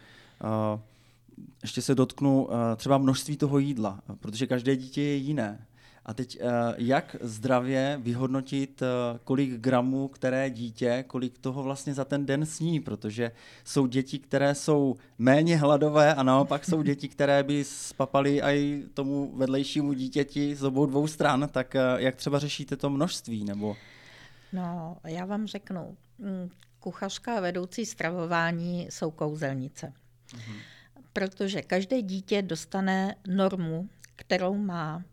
Ještě se dotknu třeba množství toho jídla, protože každé dítě je jiné. A teď, eh, jak zdravě vyhodnotit, eh, kolik gramů které dítě, kolik toho vlastně za ten den sní, protože jsou děti, které jsou méně hladové a naopak jsou děti, které by spapaly i tomu vedlejšímu dítěti z obou dvou stran, tak eh, jak třeba řešíte to množství? Nebo... No, já vám řeknu, mm, kuchařka a vedoucí stravování jsou kouzelnice. Mhm. Protože každé dítě dostane normu, kterou má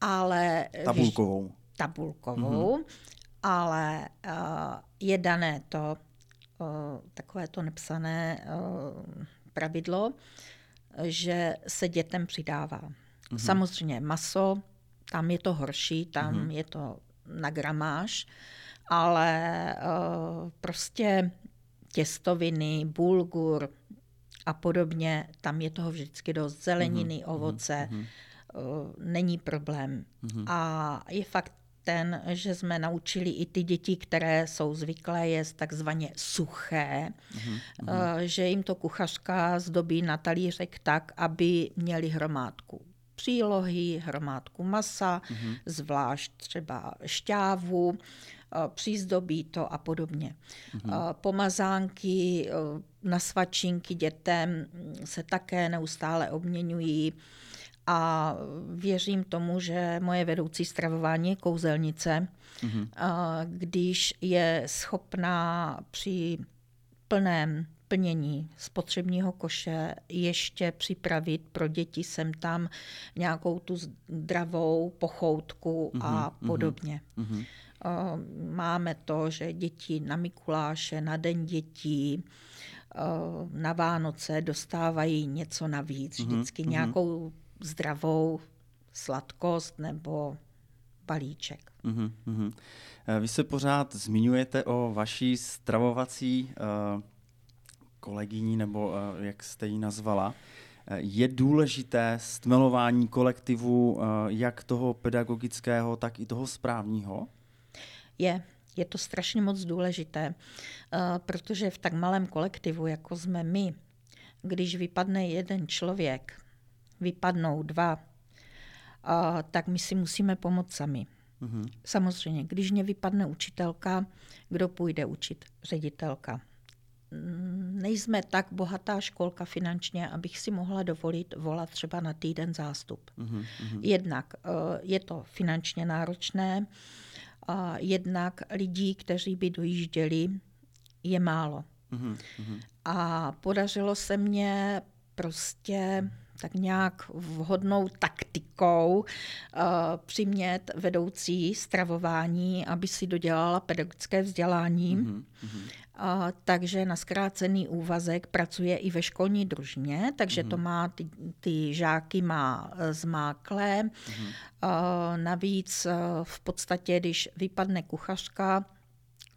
ale... Tabulkovou. Tabulkovou, mm-hmm. ale uh, je dané to, uh, takové to nepsané uh, pravidlo, že se dětem přidává. Mm-hmm. Samozřejmě maso, tam je to horší, tam mm-hmm. je to na gramáž, ale uh, prostě těstoviny, bulgur a podobně, tam je toho vždycky dost zeleniny, mm-hmm. ovoce, mm-hmm. Není problém. Mm-hmm. A je fakt ten, že jsme naučili i ty děti, které jsou zvyklé jíst takzvaně suché, mm-hmm. že jim to kuchařka zdobí na talířek tak, aby měli hromádku přílohy, hromádku masa, mm-hmm. zvlášť třeba šťávu, přízdobí to a podobně. Mm-hmm. Pomazánky na svačinky dětem se také neustále obměňují a věřím tomu, že moje vedoucí stravování je kouzelnice, mm-hmm. když je schopná při plném plnění spotřebního koše ještě připravit pro děti sem tam nějakou tu zdravou pochoutku mm-hmm, a mhm, podobně. Mm-hmm. Máme to, že děti na Mikuláše, na Den dětí, na Vánoce dostávají něco navíc, mhm, vždycky mm-hmm. nějakou zdravou sladkost nebo balíček. Mm-hmm. Vy se pořád zmiňujete o vaší stravovací uh, kolegyni, nebo uh, jak jste ji nazvala. Je důležité stmelování kolektivu uh, jak toho pedagogického, tak i toho správního? Je, je to strašně moc důležité, uh, protože v tak malém kolektivu, jako jsme my, když vypadne jeden člověk, vypadnou dva, a, tak my si musíme pomoct sami. Mm-hmm. Samozřejmě, když mě vypadne učitelka, kdo půjde učit? Ředitelka. Mm, nejsme tak bohatá školka finančně, abych si mohla dovolit volat třeba na týden zástup. Mm-hmm. Jednak e, je to finančně náročné, a jednak lidí, kteří by dojížděli, je málo. Mm-hmm. A podařilo se mně prostě tak nějak vhodnou taktikou uh, přimět vedoucí stravování, aby si dodělala pedagogické vzdělání. Mm-hmm. Uh, takže na zkrácený úvazek pracuje i ve školní družině, takže mm-hmm. to má ty, ty žáky má eh, zmáklé. Mm-hmm. Uh, navíc uh, v podstatě, když vypadne kuchařka,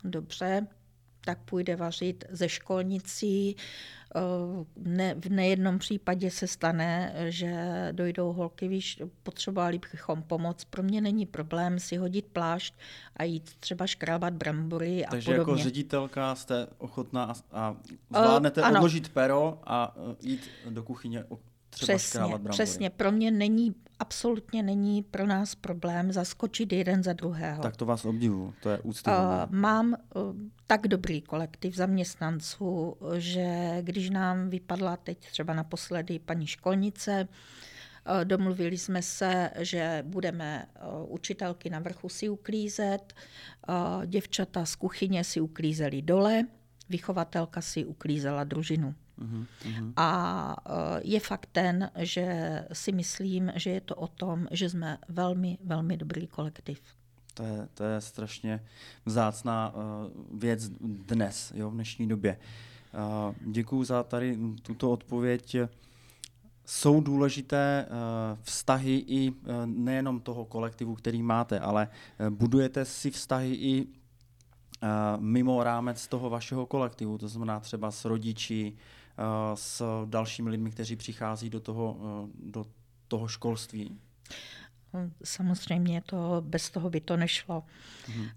dobře, tak půjde vařit ze školnicí, Eh, ne, v nejednom případě se stane, že dojdou holky, víš, potřebovali bychom pomoc. Pro mě není problém si hodit plášť a jít třeba škrábat brambory a Takže jako podobně. jako ředitelka jste ochotná a, a zvládnete uh, odložit pero a uh, jít do kuchyně třeba přesně, přesně. Pro mě není, absolutně není pro nás problém zaskočit jeden za druhého. Tak to vás obdivu, to je úcty. Uh, mám uh, tak dobrý kolektiv zaměstnanců, že když nám vypadla teď třeba naposledy paní školnice, uh, domluvili jsme se, že budeme uh, učitelky na vrchu si uklízet, děvčata z kuchyně si uklízeli dole, vychovatelka si uklízela družinu. Uh-huh. A eh, je fakt ten, že si myslím, že je to o tom, že jsme velmi, velmi dobrý kolektiv. To je, to je strašně vzácná uh, věc dnes, jo, v dnešní době. Uh, děkuji za tady tuto odpověď. Jsou důležité uh, vztahy i uh, nejenom toho kolektivu, který máte, ale uh, budujete si vztahy i mimo rámec toho vašeho kolektivu, to znamená třeba s rodiči, s dalšími lidmi, kteří přichází do toho, do toho školství? Samozřejmě to bez toho by to nešlo. Mhm.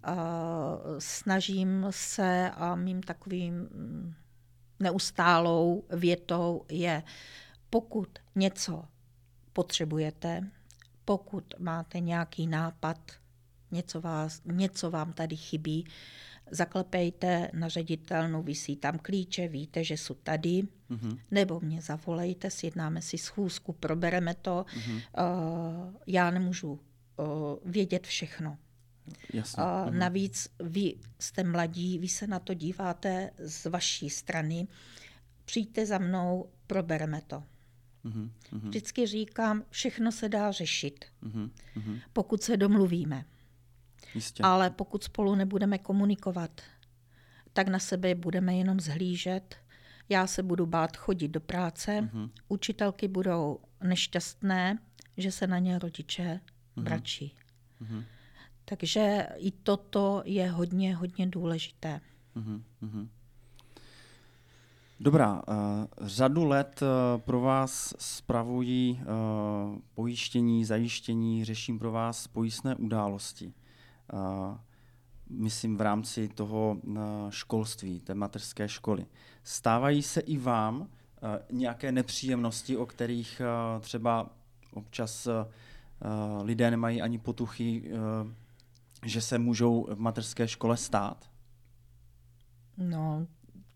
Snažím se a mým takovým mm, neustálou větou je, pokud něco potřebujete, pokud máte nějaký nápad, něco, vás, něco vám tady chybí, zaklepejte na ředitelnu, vysí tam klíče, víte, že jsou tady, mm-hmm. nebo mě zavolejte, sjednáme si schůzku, probereme to. Mm-hmm. Uh, já nemůžu uh, vědět všechno. Jasně. Uh, navíc vy jste mladí, vy se na to díváte z vaší strany, přijďte za mnou, probereme to. Mm-hmm. Vždycky říkám, všechno se dá řešit, mm-hmm. pokud se domluvíme. Jistě. Ale pokud spolu nebudeme komunikovat, tak na sebe budeme jenom zhlížet. Já se budu bát chodit do práce, mm-hmm. učitelky budou nešťastné, že se na ně rodiče mm-hmm. bračí. Mm-hmm. Takže i toto je hodně, hodně důležité. Mm-hmm. Dobrá, uh, řadu let uh, pro vás spravují uh, pojištění, zajištění, řeším pro vás pojistné události myslím v rámci toho školství, té mateřské školy. Stávají se i vám nějaké nepříjemnosti, o kterých třeba občas lidé nemají ani potuchy, že se můžou v mateřské škole stát? No,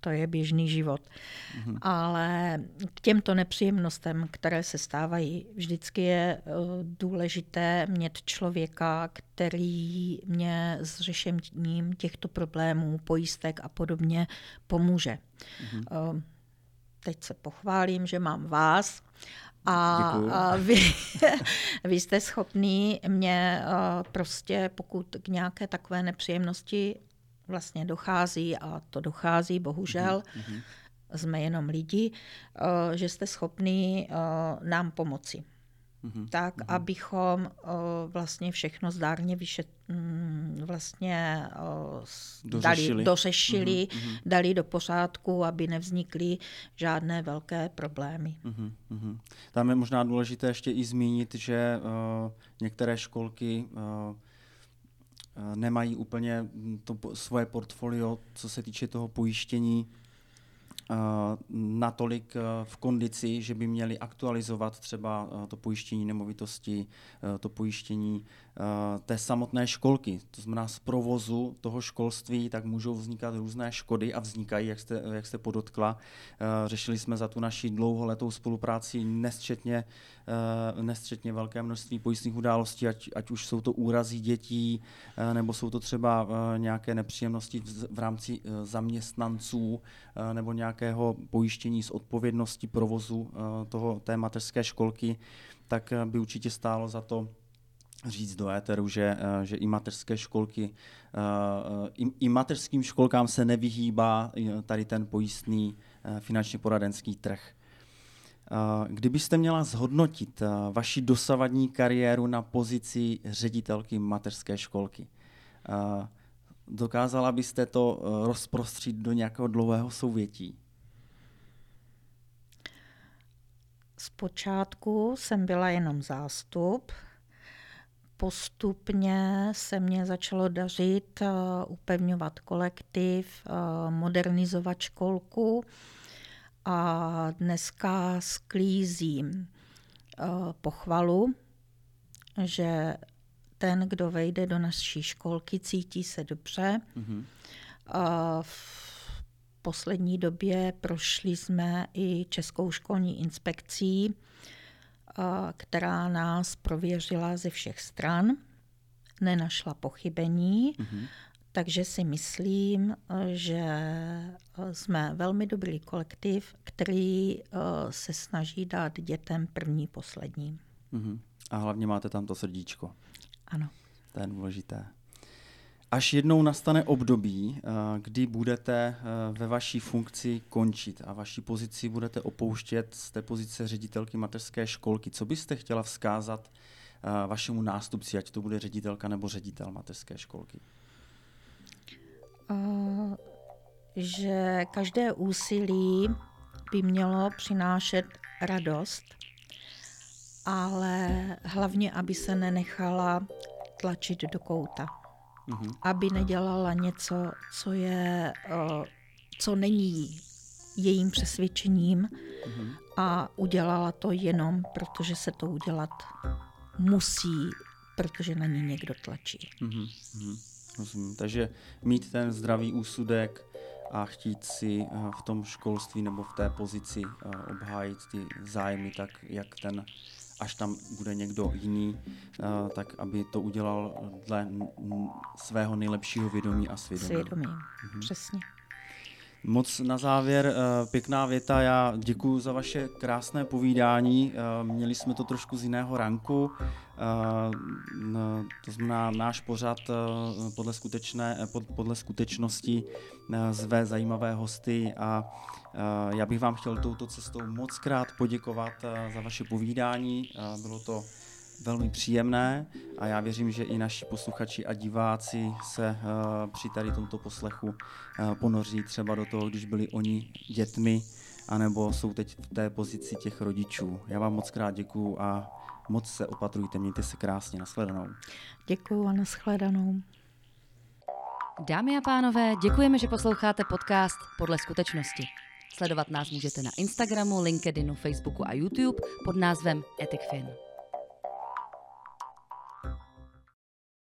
to je běžný život. Mm-hmm. Ale k těmto nepříjemnostem, které se stávají, vždycky je uh, důležité mít člověka, který mě s řešením těchto problémů, pojistek a podobně pomůže. Mm-hmm. Teď se pochválím, že mám vás a, a vy, vy jste schopný mě uh, prostě, pokud k nějaké takové nepříjemnosti vlastně dochází, a to dochází bohužel, mm-hmm. jsme jenom lidi, uh, že jste schopný uh, nám pomoci. Mm-hmm. Tak, mm-hmm. abychom uh, vlastně všechno zdárně vyšet, um, vlastně dořešili, dali, dořešili mm-hmm. dali do pořádku, aby nevznikly žádné velké problémy. Mm-hmm. Tam je možná důležité ještě i zmínit, že uh, některé školky uh, Eh, nemají úplně mm, to svoje portfolio, co se týče toho pojištění, eh, natolik eh, v kondici, že by měli aktualizovat třeba to pojištění nemovitosti, to pojištění Eh, té samotné školky, to znamená z provozu toho školství, tak můžou vznikat různé škody a vznikají, jak jste, jak jste podotkla. Eh, řešili jsme za tu naši dlouholetou spolupráci nesčetně, eh, nesčetně velké množství pojistných událostí, ať, ať už jsou to úrazy dětí, nebo jsou to třeba nějaké nepříjemnosti v, v rámci zaměstnanců, nebo nějakého pojištění z odpovědnosti provozu toho, té mateřské školky, tak by určitě stálo za to říct do éteru, že, eh, že i mateřské školky, eh, i, i mateřským školkám se nevyhýbá eh, tady ten pojistný finančně poradenský trh. Kdybyste měla zhodnotit vaši dosavadní kariéru na pozici ředitelky mateřské školky, dokázala byste to rozprostřít do nějakého dlouhého souvětí? Zpočátku jsem byla jenom zástup, postupně se mě začalo dařit uh, upevňovat kolektiv, uh, modernizovat školku a dneska sklízím uh, pochvalu, že ten, kdo vejde do naší školky, cítí se dobře. Mm-hmm. V poslední době prošli jsme i Českou školní inspekcí, která nás prověřila ze všech stran, nenašla pochybení, mm-hmm. takže si myslím, že jsme velmi dobrý kolektiv, který eh, se snaží dát dětem první, poslední. Mm-hmm. A hlavně máte tam to srdíčko. Ano. To je důležité. Až jednou nastane období, eh, kdy budete eh, ve vaší funkci končit a vaší pozici budete opouštět z té pozice ředitelky mateřské školky, co byste chtěla vzkázat eh, vašemu nástupci, ať to bude ředitelka nebo ředitel mateřské školky? že každé úsilí by mělo přinášet radost, ale hlavně, aby se nenechala tlačit do kouta. Mm-hmm. Aby nedělala něco, co je, co není jejím přesvědčením mm-hmm. a udělala to jenom, protože se to udělat musí, protože na ní někdo tlačí. Mm-hmm. Rozumím. Takže mít ten zdravý úsudek a chtít si eh, v tom školství nebo v té pozici eh, obhájit ty zájmy tak, jak ten až tam bude někdo jiný, eh, tak aby to udělal dle svého nejlepšího vědomí a svědomí. Svědomí, mhm. přesně. Moc na závěr eh, pěkná věta. Já děkuji za vaše krásné povídání. Eh, měli jsme to trošku z jiného ranku. To znamená, náš pořad podle, skutečné, podle skutečnosti zve zajímavé hosty a já bych vám chtěl touto cestou moc krát poděkovat za vaše povídání. Bylo to velmi příjemné a já věřím, že i naši posluchači a diváci se při tady tomto poslechu ponoří třeba do toho, když byli oni dětmi, anebo jsou teď v té pozici těch rodičů. Já vám moc krát děkuju a moc se opatrujte, mějte se krásně, nashledanou. Děkuju a nashledanou. Dámy a pánové, děkujeme, že posloucháte podcast Podle skutečnosti. Sledovat nás můžete na Instagramu, LinkedInu, Facebooku a YouTube pod názvem EthicFin.